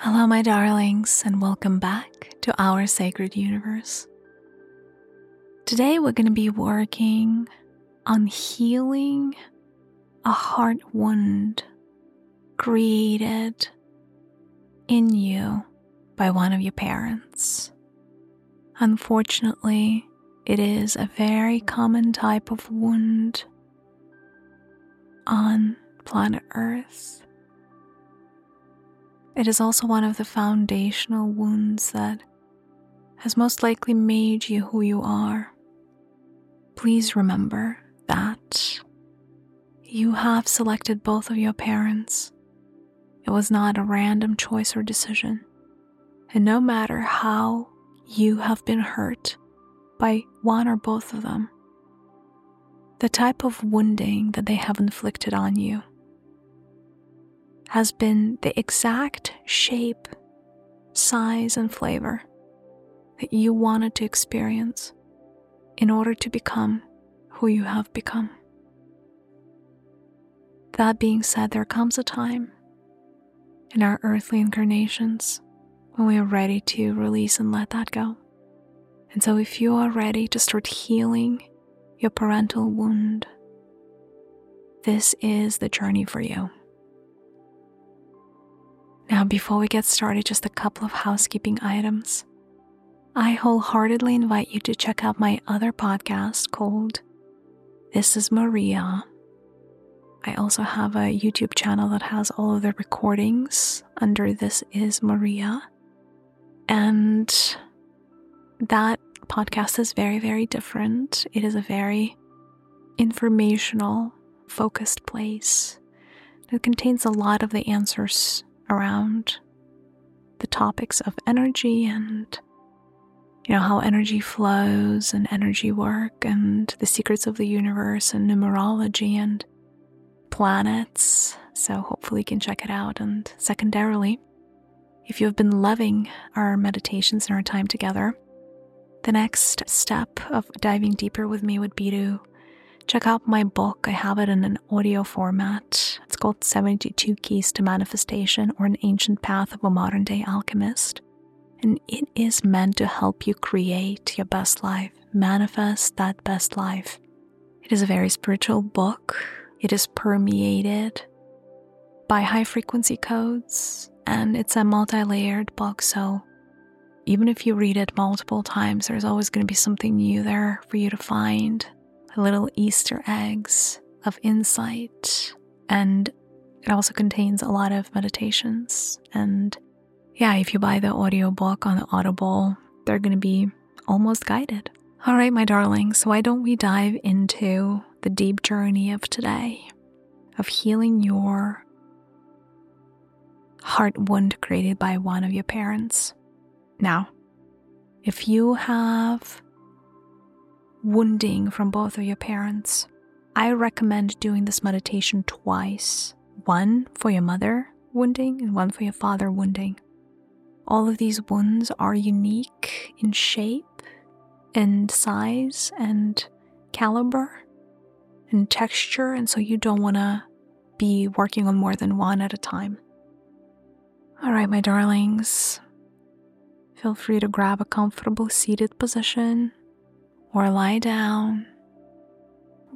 Hello, my darlings, and welcome back to our sacred universe. Today, we're going to be working on healing a heart wound created in you by one of your parents. Unfortunately, it is a very common type of wound on planet Earth. It is also one of the foundational wounds that has most likely made you who you are. Please remember that you have selected both of your parents. It was not a random choice or decision. And no matter how you have been hurt by one or both of them, the type of wounding that they have inflicted on you has been the exact shape, size, and flavor that you wanted to experience in order to become who you have become. That being said, there comes a time in our earthly incarnations when we are ready to release and let that go. And so, if you are ready to start healing your parental wound, this is the journey for you. Now, before we get started, just a couple of housekeeping items. I wholeheartedly invite you to check out my other podcast called This is Mariya. I also have a YouTube channel that has all of the recordings under This is Mariya. And that podcast is very, very different. It is a very informational, focused place. It contains a lot of the answers around the topics of energy and you know how energy flows and energy work and the secrets of the universe and numerology and planets. So hopefully you can check it out. And secondarily if you've been loving our meditations and our time together the next step of diving deeper with me would be to check out my book. I have it in an audio format. It's called 72 Keys to Manifestation or An Ancient Path of a Modern Day Alchemist. And it is meant to help you create your best life, manifest that best life. It is a very spiritual book. It is permeated by high frequency codes, and it's a multi layered book. So even if you read it multiple times, there's always going to be something new there for you to find little Easter eggs of insight. And it also contains a lot of meditations. And yeah, if you buy the audiobook on the Audible, they're going to be almost guided. All right, my darlings, so why don't we dive into the deep journey of today of healing your heart wound created by one of your parents? Now, if you have wounding from both of your parents, I recommend doing this meditation twice one for your mother wounding and one for your father wounding. All of these wounds are unique in shape and size and caliber and texture, and so you don't want to be working on more than one at a time. All right, my darlings, feel free to grab a comfortable seated position or lie down.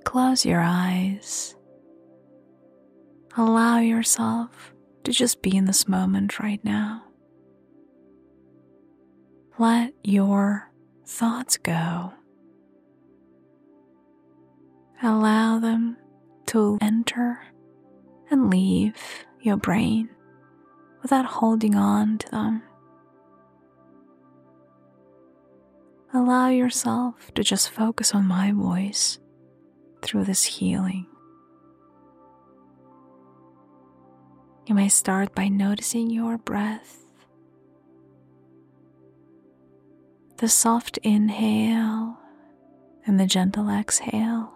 Close your eyes. Allow yourself to just be in this moment right now. Let your thoughts go. Allow them to enter and leave your brain without holding on to them. Allow yourself to just focus on my voice through this healing. You may start by noticing your breath, the soft inhale and the gentle exhale,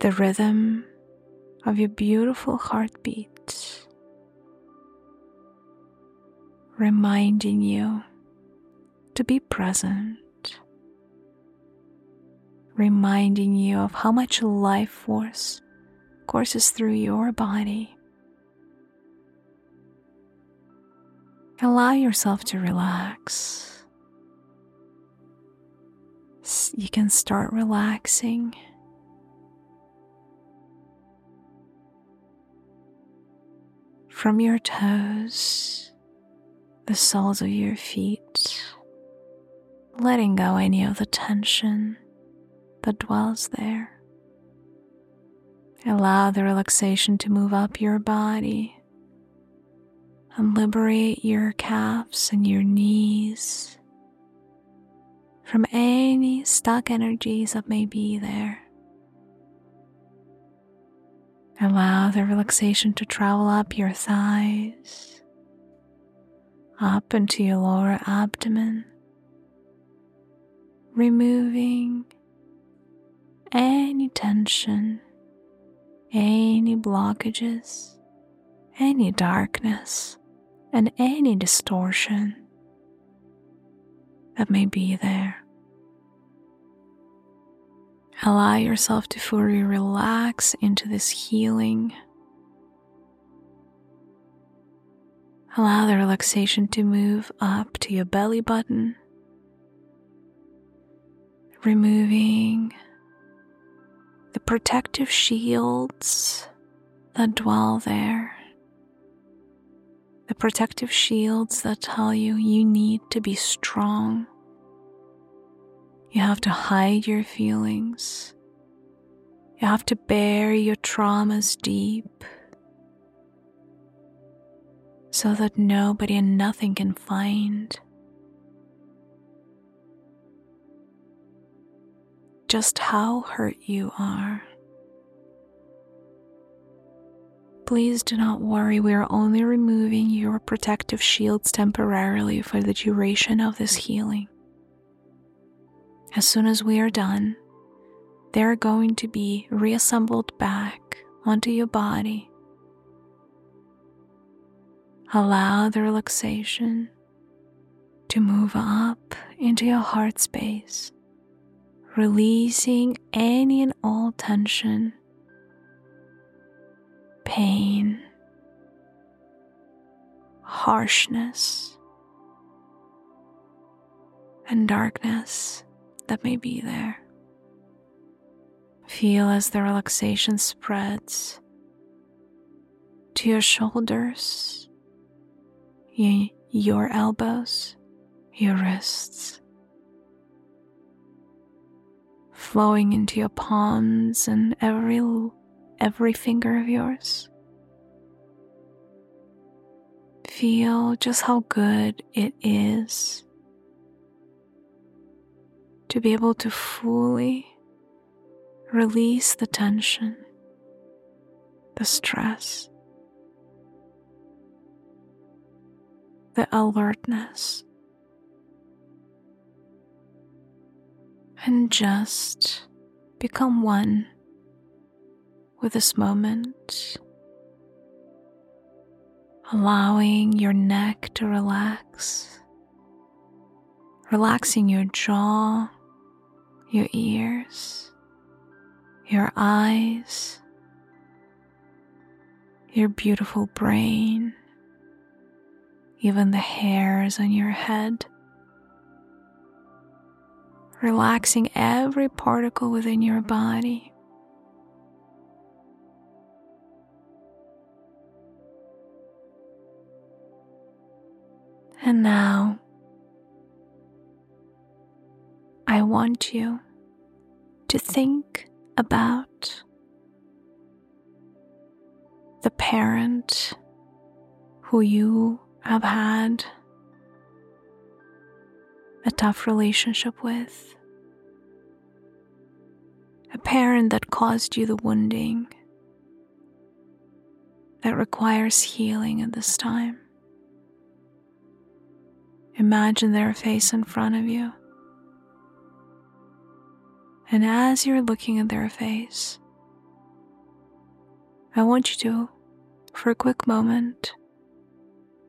the rhythm of your beautiful heartbeat, reminding you to be present, reminding you of how much life force courses through your body, Allow yourself to relax. You can start relaxing. From your toes, the soles of your feet, letting go any of the tension that dwells there. Allow the relaxation to move up your body and liberate your calves and your knees from any stuck energies that may be there. Allow the relaxation to travel up your thighs, up into your lower abdomen, removing any tension, any blockages, any darkness, and any distortion that may be there. Allow yourself to fully relax into this healing. Allow the relaxation to move up to your belly button, removing the protective shields that dwell there. The protective shields that tell you you need to be strong. You have to hide your feelings. You have to bury your traumas deep so that nobody and nothing can find just how hurt you are. Please do not worry, we are only removing your protective shields temporarily for the duration of this healing. As soon as we are done, they are going to be reassembled back onto your body. Allow the relaxation to move up into your heart space releasing any and all tension, pain, harshness, and darkness that may be there. Feel as the relaxation spreads to your shoulders, your elbows, your wrists flowing into your palms and every every finger of yours. Feel just how good it is to be able to fully release the tension, the stress, the alertness and just become one with this moment, allowing your neck to relax, relaxing your jaw, your ears, your eyes, your beautiful brain, even the hairs on your head relaxing every particle within your body. And now, I want you to think about the parent who you have had a tough relationship with, a parent that caused you the wounding that requires healing at this time. Imagine their face in front of you. And as you're looking at their face, I want you to, for a quick moment,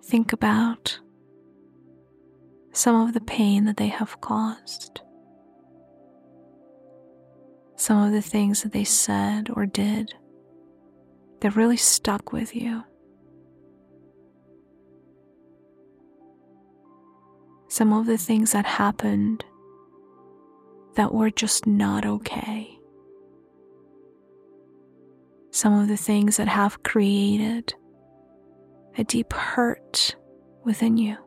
think about some of the pain that they have caused, some of the things that they said or did that really stuck with you. some of the things that happened that were just not okay. Some of the things that have created a deep hurt within you.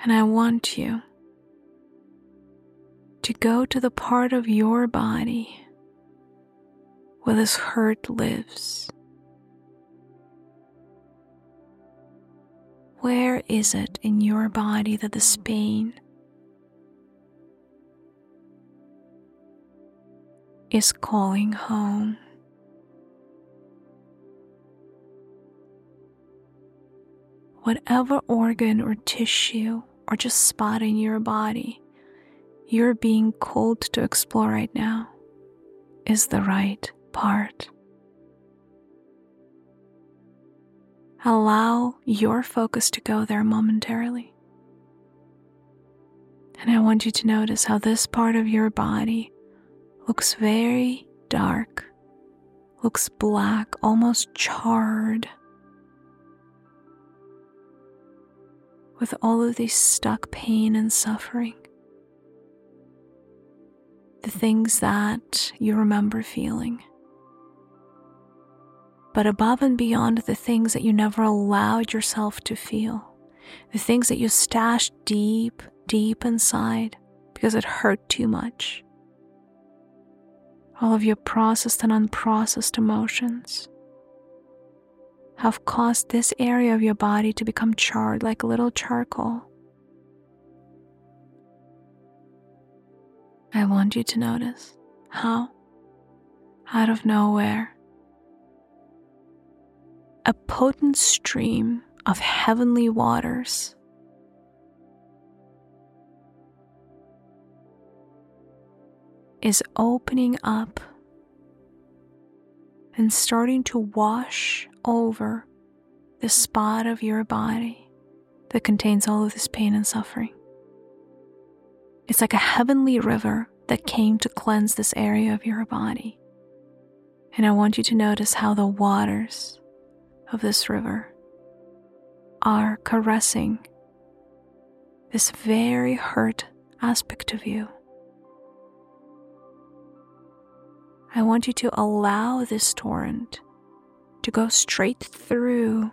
And I want you to go to the part of your body where this hurt lives. Where is it in your body that this pain is calling home? Whatever organ or tissue or just spot in your body you're being called to explore right now is the right part. Allow your focus to go there momentarily. And I want you to notice how this part of your body looks very dark, looks black, almost charred, with all of this stuck pain and suffering. The things that you remember feeling but above and beyond the things that you never allowed yourself to feel, the things that you stashed deep, deep inside because it hurt too much. All of your processed and unprocessed emotions have caused this area of your body to become charred like little charcoal. I want you to notice how, out of nowhere, a potent stream of heavenly waters. Is opening up and starting to wash over the spot of your body that contains all of this pain and suffering. It's like a heavenly river that came to cleanse this area of your body. And I want you to notice how the waters of this river are caressing this very hurt aspect of you. I want you to allow this torrent to go straight through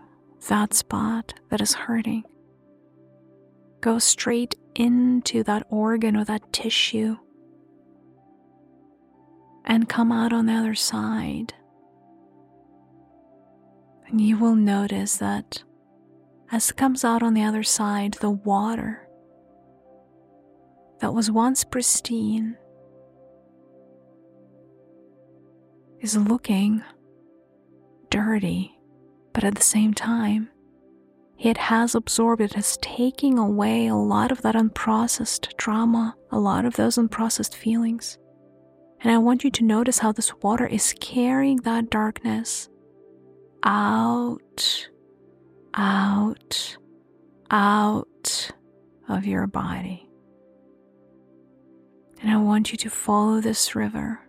that spot that is hurting. Go straight into that organ or that tissue and come out on the other side and you will notice that as it comes out on the other side, the water that was once pristine is looking dirty, but at the same time, it has absorbed, It is taking away a lot of that unprocessed trauma, a lot of those unprocessed feelings. And I want you to notice how this water is carrying that darkness out, out, out of your body. And I want you to follow this river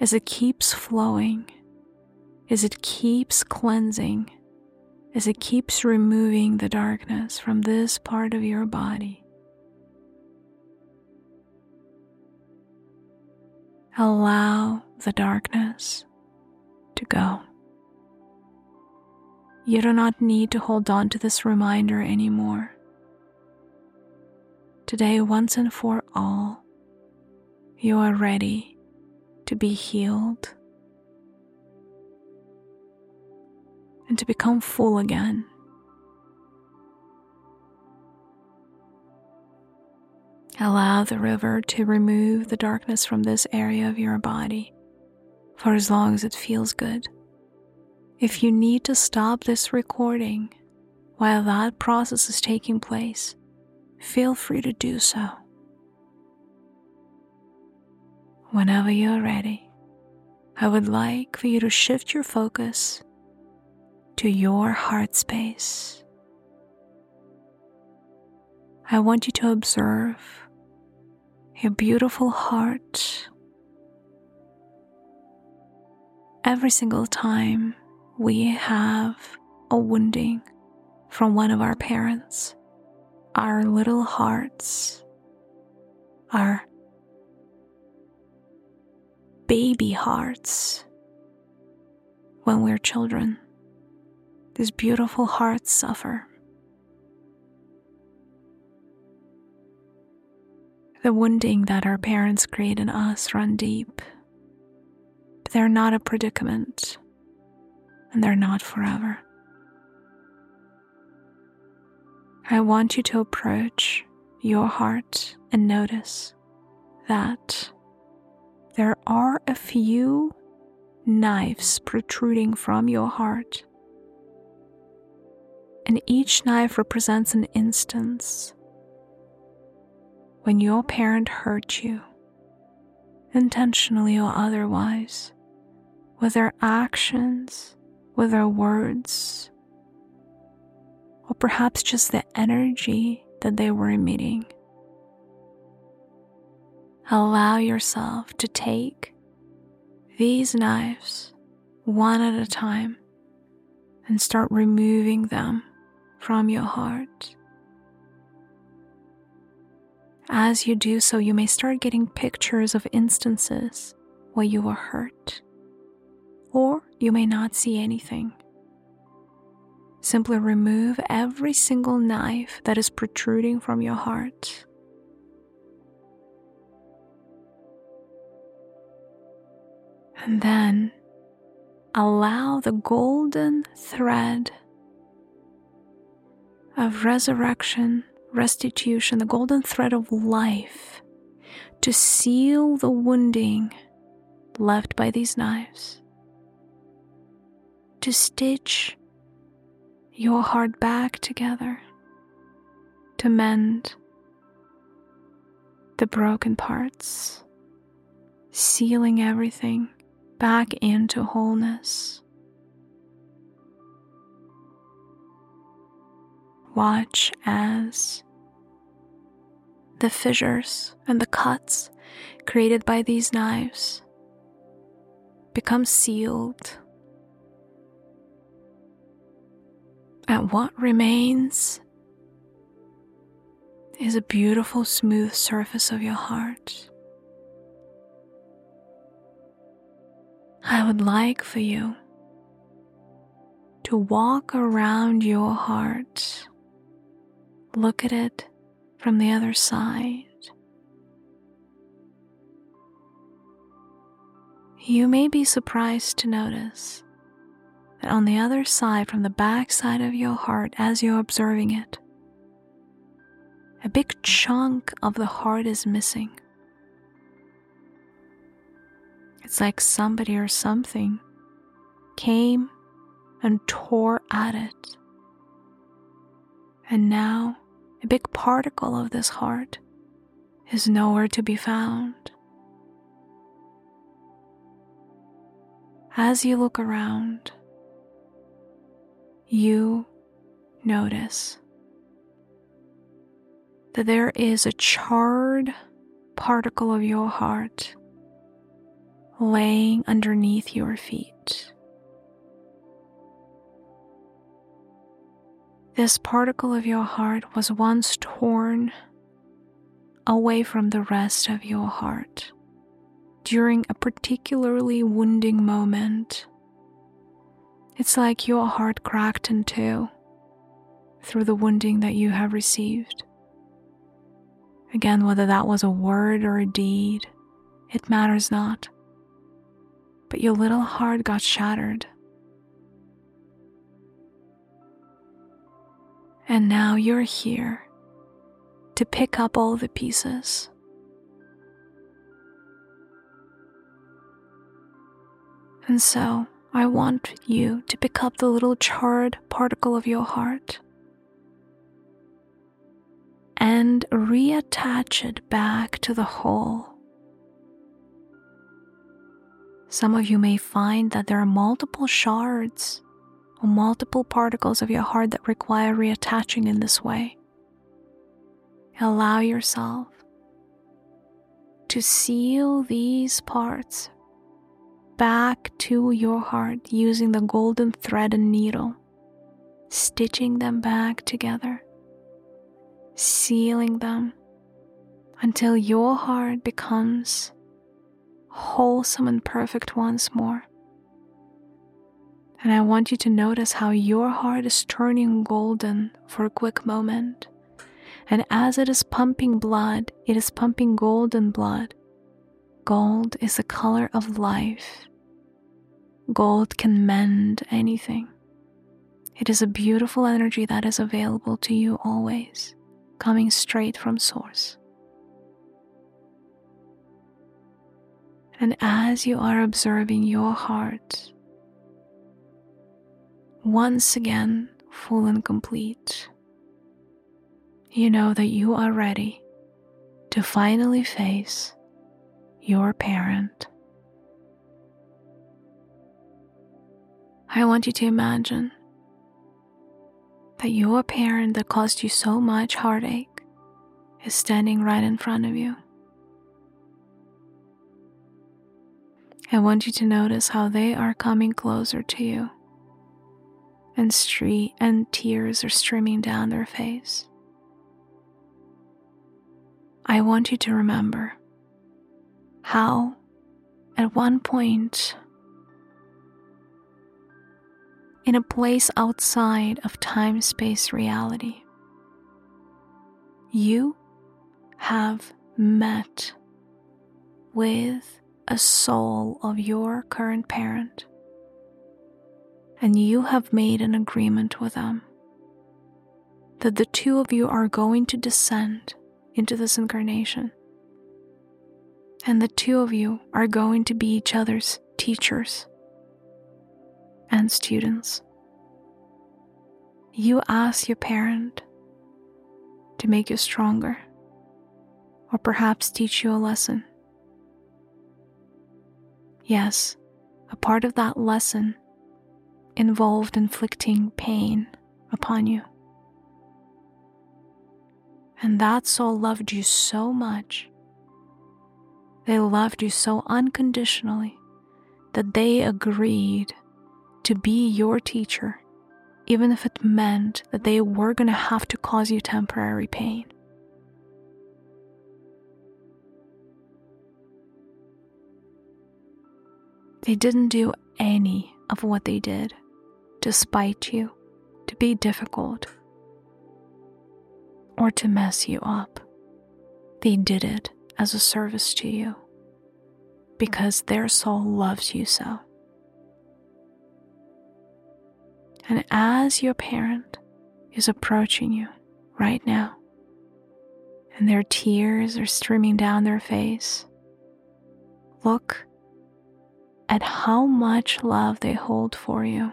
as it keeps flowing, as it keeps cleansing, as it keeps removing the darkness from this part of your body. Allow the darkness to go. You do not need to hold on to this reminder anymore. Today, once and for all, you are ready to be healed and to become full again. Allow the river to remove the darkness from this area of your body for as long as it feels good. If you need to stop this recording while that process is taking place, feel free to do so. Whenever you're ready, I would like for you to shift your focus to your heart space. I want you to observe your beautiful heart every single time we have a wounding from one of our parents, our little hearts, our baby hearts when we're children. These beautiful heart suffer. The wounding that our parents create in us run deep, but they're not a predicament and they're not forever. I want you to approach your heart and notice that there are a few knives protruding from your heart. And each knife represents an instance when your parent hurt you, intentionally or otherwise, with their actions, with their words, or perhaps just the energy that they were emitting. Allow yourself to take these knives one at a time and start removing them from your heart. As you do so, you may start getting pictures of instances where you were hurt, or you may not see anything. Simply remove every single knife that is protruding from your heart And then allow the golden thread of resurrection, restitution, the golden thread of life to seal the wounding left by these knives, to stitch your heart back together, to mend the broken parts, sealing everything back into wholeness. Watch as the fissures and the cuts created by these knives become sealed. And what remains is a beautiful, smooth surface of your heart. I would like for you to walk around your heart, look at it from the other side. You may be surprised to notice that on the other side, from the back side of your heart, as you're observing it, a big chunk of the heart is missing. It's like somebody or something came and tore at it. And now a big particle of this heart is nowhere to be found. As you look around, you notice that there is a charred particle of your heart laying underneath your feet. This particle of your heart was once torn away from the rest of your heart during a particularly wounding moment. It's like your heart cracked in two through the wounding that you have received. Again, whether that was a word or a deed, it matters not but your little heart got shattered. And now you're here to pick up all the pieces. And so I want you to pick up the little charred particle of your heart and reattach it back to the whole. Some of you may find that there are multiple shards or multiple particles of your heart that require reattaching in this way. Allow yourself to seal these parts back to your heart using the golden thread and needle stitching them back together, sealing them until your heart becomes wholesome and perfect once more. And I want you to notice how your heart is turning golden for a quick moment. And as it is pumping blood, it is pumping golden blood. Gold is the color of life. Gold can mend anything. It is a beautiful energy that is available to you always, coming straight from Source. And as you are observing your heart, once again full and complete, you know that you are ready to finally face your parent. I want you to imagine that your parent that caused you so much heartache is standing right in front of you. I want you to notice how they are coming closer to you, and street and tears are streaming down their face. I want you to remember how, at one point, in a place outside of time space reality, you have met with a soul of your current parent, and you have made an agreement with them that the two of you are going to descend into this incarnation, and the two of you are going to be each other's teachers and students. You ask your parent to make you stronger, or perhaps teach you a lesson Yes, a part of that lesson involved inflicting pain upon you. And that soul loved you so much. They loved you so unconditionally that they agreed to be your teacher, even if it meant that they were going to have to cause you temporary pain. They didn't do any of what they did to spite you, to be difficult, or to mess you up. They did it as a service to you because their soul loves you so. And as your parent is approaching you right now, and their tears are streaming down their face, look at how much love they hold for you.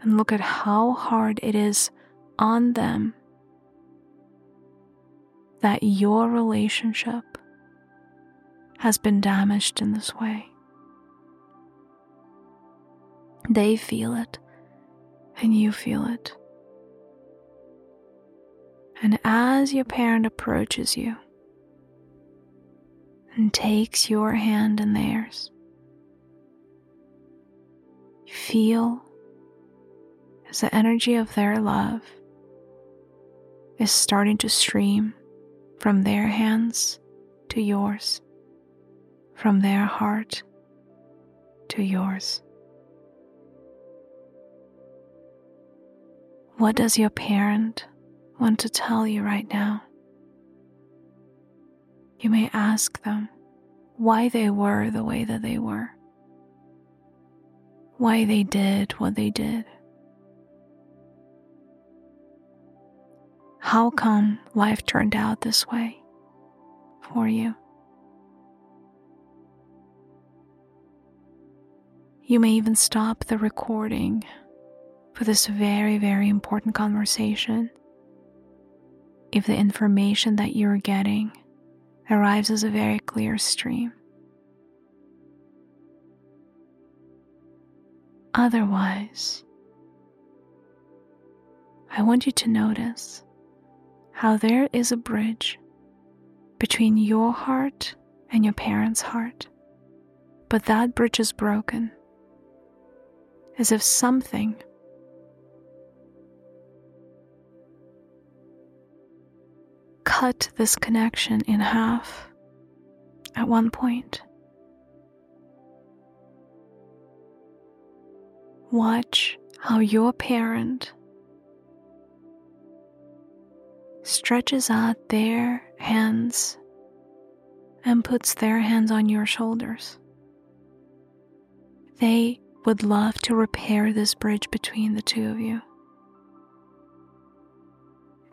And look at how hard it is on them that your relationship has been damaged in this way. They feel it, and you feel it. And as your parent approaches you, and takes your hand in theirs. Feel as the energy of their love is starting to stream from their hands to yours, from their heart to yours. What does your parent want to tell you right now? You may ask them why they were the way that they were, why they did what they did. How come life turned out this way for you? You may even stop the recording for this very, very important conversation if the information that you're getting arrives as a very clear stream. Otherwise, I want you to notice how there is a bridge between your heart and your parents' heart, but that bridge is broken. as if something cut this connection in half at one point. Watch how your parent stretches out their hands and puts their hands on your shoulders. They would love to repair this bridge between the two of you.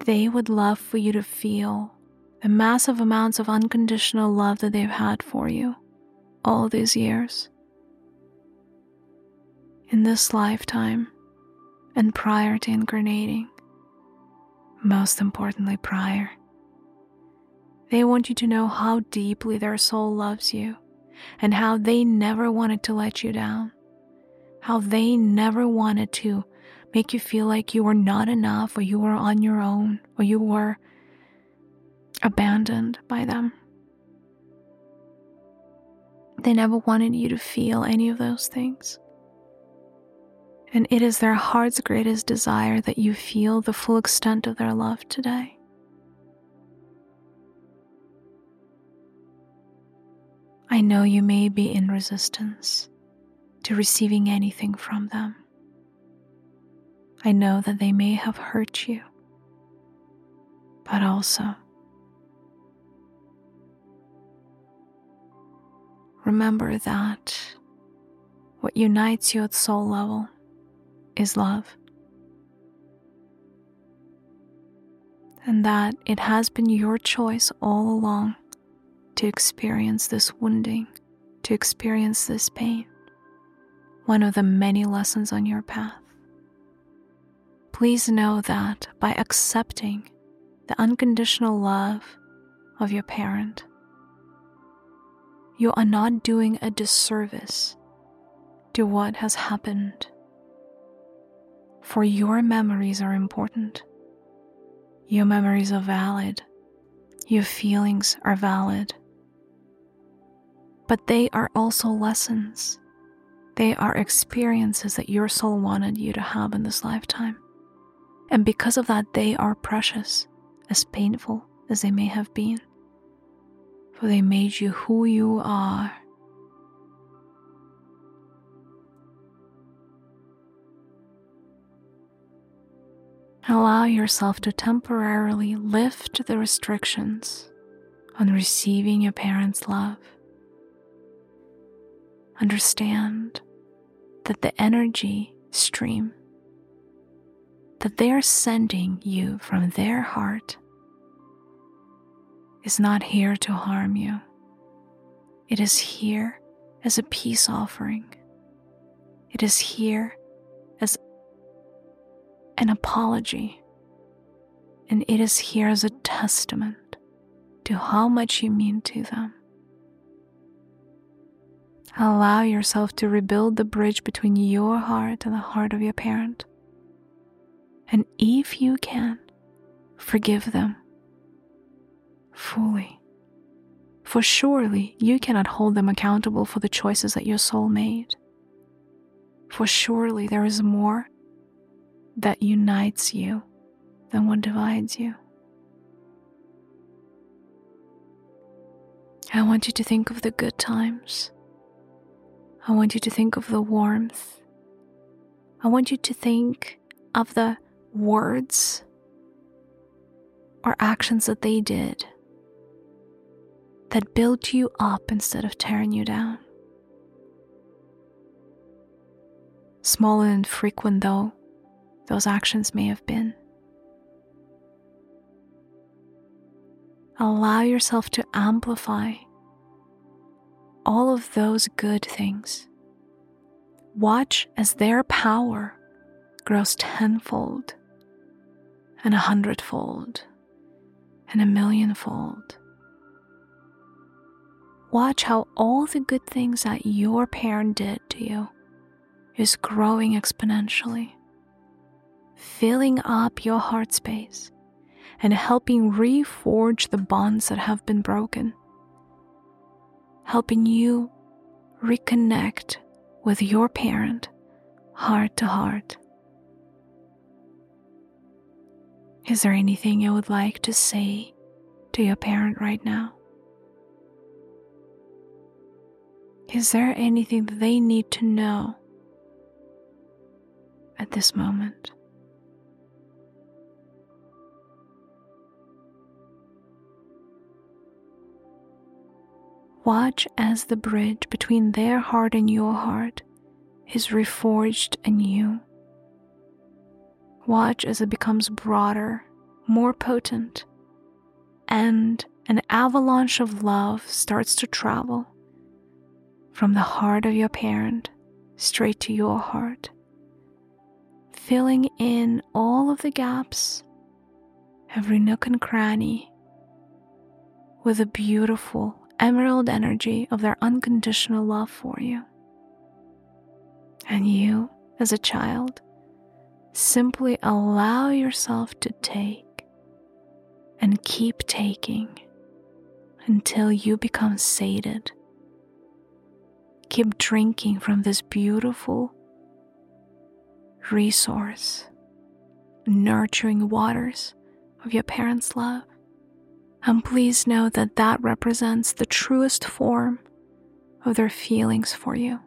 They would love for you to feel the massive amounts of unconditional love that they've had for you all these years. In this lifetime and prior to incarnating, most importantly, prior. They want you to know how deeply their soul loves you and how they never wanted to let you down, how they never wanted to make you feel like you were not enough or you were on your own or you were abandoned by them. They never wanted you to feel any of those things. And it is their heart's greatest desire that you feel the full extent of their love today. I know you may be in resistance to receiving anything from them. I know that they may have hurt you, but also remember that what unites you at soul level is love. And that it has been your choice all along to experience this wounding, to experience this pain, one of the many lessons on your path. Please know that by accepting the unconditional love of your parent, you are not doing a disservice to what has happened for your memories are important. Your memories are valid. Your feelings are valid. But they are also lessons. They are experiences that your soul wanted you to have in this lifetime. And because of that, they are precious, as painful as they may have been. For they made you who you are Allow yourself to temporarily lift the restrictions on receiving your parents' love. Understand that the energy stream that they are sending you from their heart is not here to harm you. It is here as a peace offering. It is here an apology, and it is here as a testament to how much you mean to them. Allow yourself to rebuild the bridge between your heart and the heart of your parent. And if you can, forgive them fully. For surely you cannot hold them accountable for the choices that your soul made. For surely there is more that unites you than what divides you. I want you to think of the good times. I want you to think of the warmth. I want you to think of the words or actions that they did that built you up instead of tearing you down. Small and infrequent, though, those actions may have been. Allow yourself to amplify all of those good things. Watch as their power grows tenfold and a hundredfold and a millionfold. Watch how all the good things that your parent did to you is growing exponentially filling up your heart space and helping reforge the bonds that have been broken, helping you reconnect with your parent heart to heart. Is there anything you would like to say to your parent right now? Is there anything that they need to know at this moment? Watch as the bridge between their heart and your heart is reforged anew. Watch as it becomes broader, more potent, and an avalanche of love starts to travel from the heart of your parent straight to your heart, filling in all of the gaps, every nook and cranny, with a beautiful emerald energy of their unconditional love for you. And you, as a child, simply allow yourself to take and keep taking until you become sated. Keep drinking from this beautiful resource, nurturing waters of your parents' love. And please know that that represents the truest form of their feelings for you.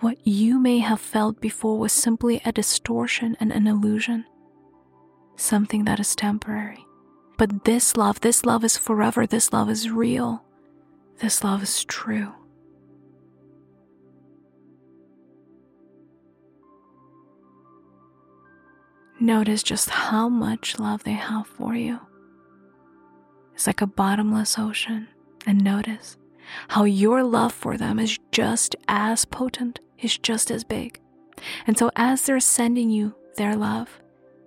What you may have felt before was simply a distortion and an illusion, something that is temporary. But this love, this love is forever, this love is real, this love is true. Notice just how much love they have for you. It's like a bottomless ocean. And notice how your love for them is just as potent, is just as big. And so, as they're sending you their love,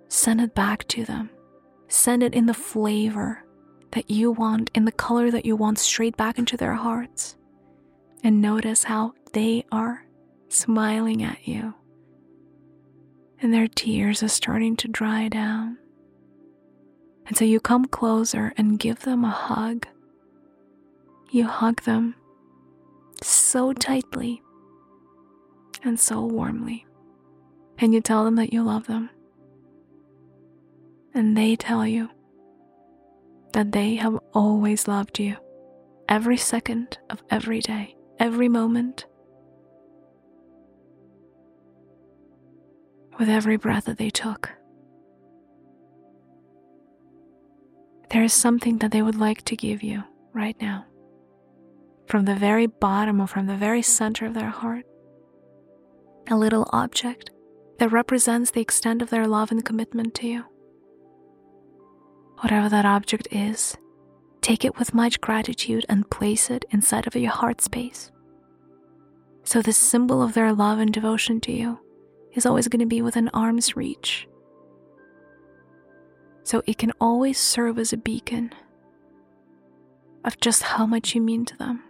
send it back to them. Send it in the flavor that you want, in the color that you want, straight back into their hearts. And notice how they are smiling at you and their tears are starting to dry down. And so you come closer and give them a hug. You hug them so tightly and so warmly. And you tell them that you love them. And they tell you that they have always loved you every second of every day, every moment with every breath that they took. There is something that they would like to give you right now, from the very bottom or from the very center of their heart. A little object that represents the extent of their love and commitment to you. Whatever that object is, take it with much gratitude and place it inside of your heart space. So, the symbol of their love and devotion to you is always going to be within arm's reach. So it can always serve as a beacon of just how much you mean to them.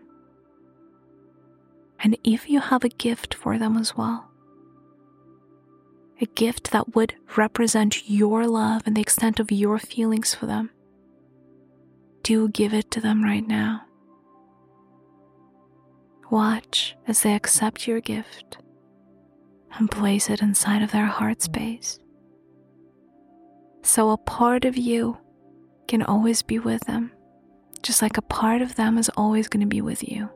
And if you have a gift for them as well, a gift that would represent your love and the extent of your feelings for them, do give it to them right now. Watch as they accept your gift and place it inside of their heart space. So a part of you can always be with them, just like a part of them is always going to be with you.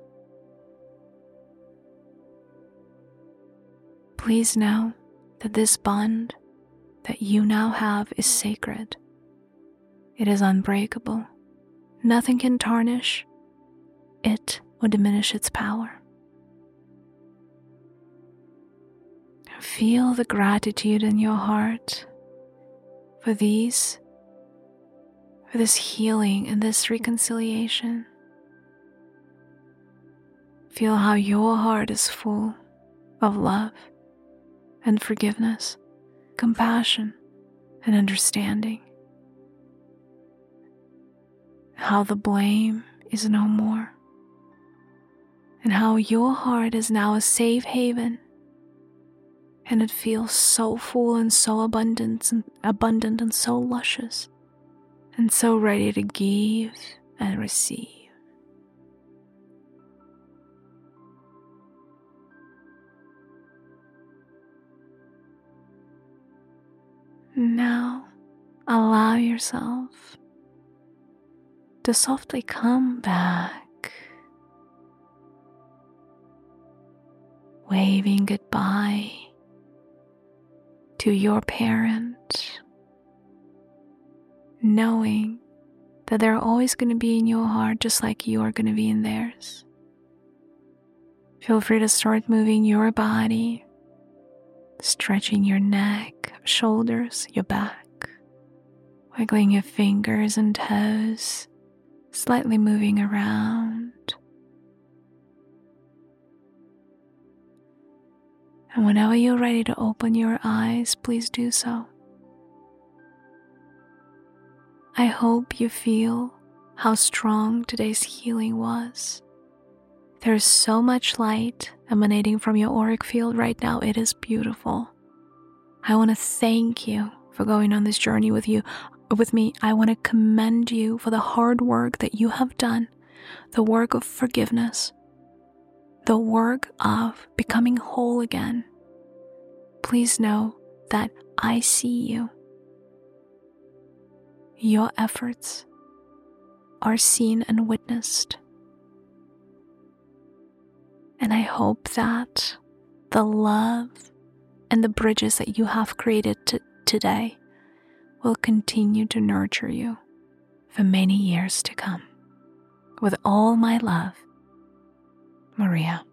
Please know that this bond that you now have is sacred. It is unbreakable. Nothing can tarnish it or diminish its power. Feel the gratitude in your heart for these, for this healing and this reconciliation. Feel how your heart is full of love and forgiveness, compassion and understanding. How the blame is no more, and how your heart is now a safe haven and it feels so full and so abundant and abundant and so luscious and so ready to give and receive. Now allow yourself to softly come back, waving goodbye to your parent, knowing that they're always going to be in your heart just like you are going to be in theirs. Feel free to start moving your body, stretching your neck, shoulders, your back, wiggling your fingers and toes, slightly moving around. And whenever you're ready to open your eyes, please do so. I hope you feel how strong today's healing was. There's so much light emanating from your auric field right now. It is beautiful. I want to thank you for going on this journey with you with me. I want to commend you for the hard work that you have done, the work of forgiveness, the work of becoming whole again. Please know that I see you your efforts are seen and witnessed. And I hope that the love and the bridges that you have created t- today will continue to nurture you for many years to come. With all my love, Mariya.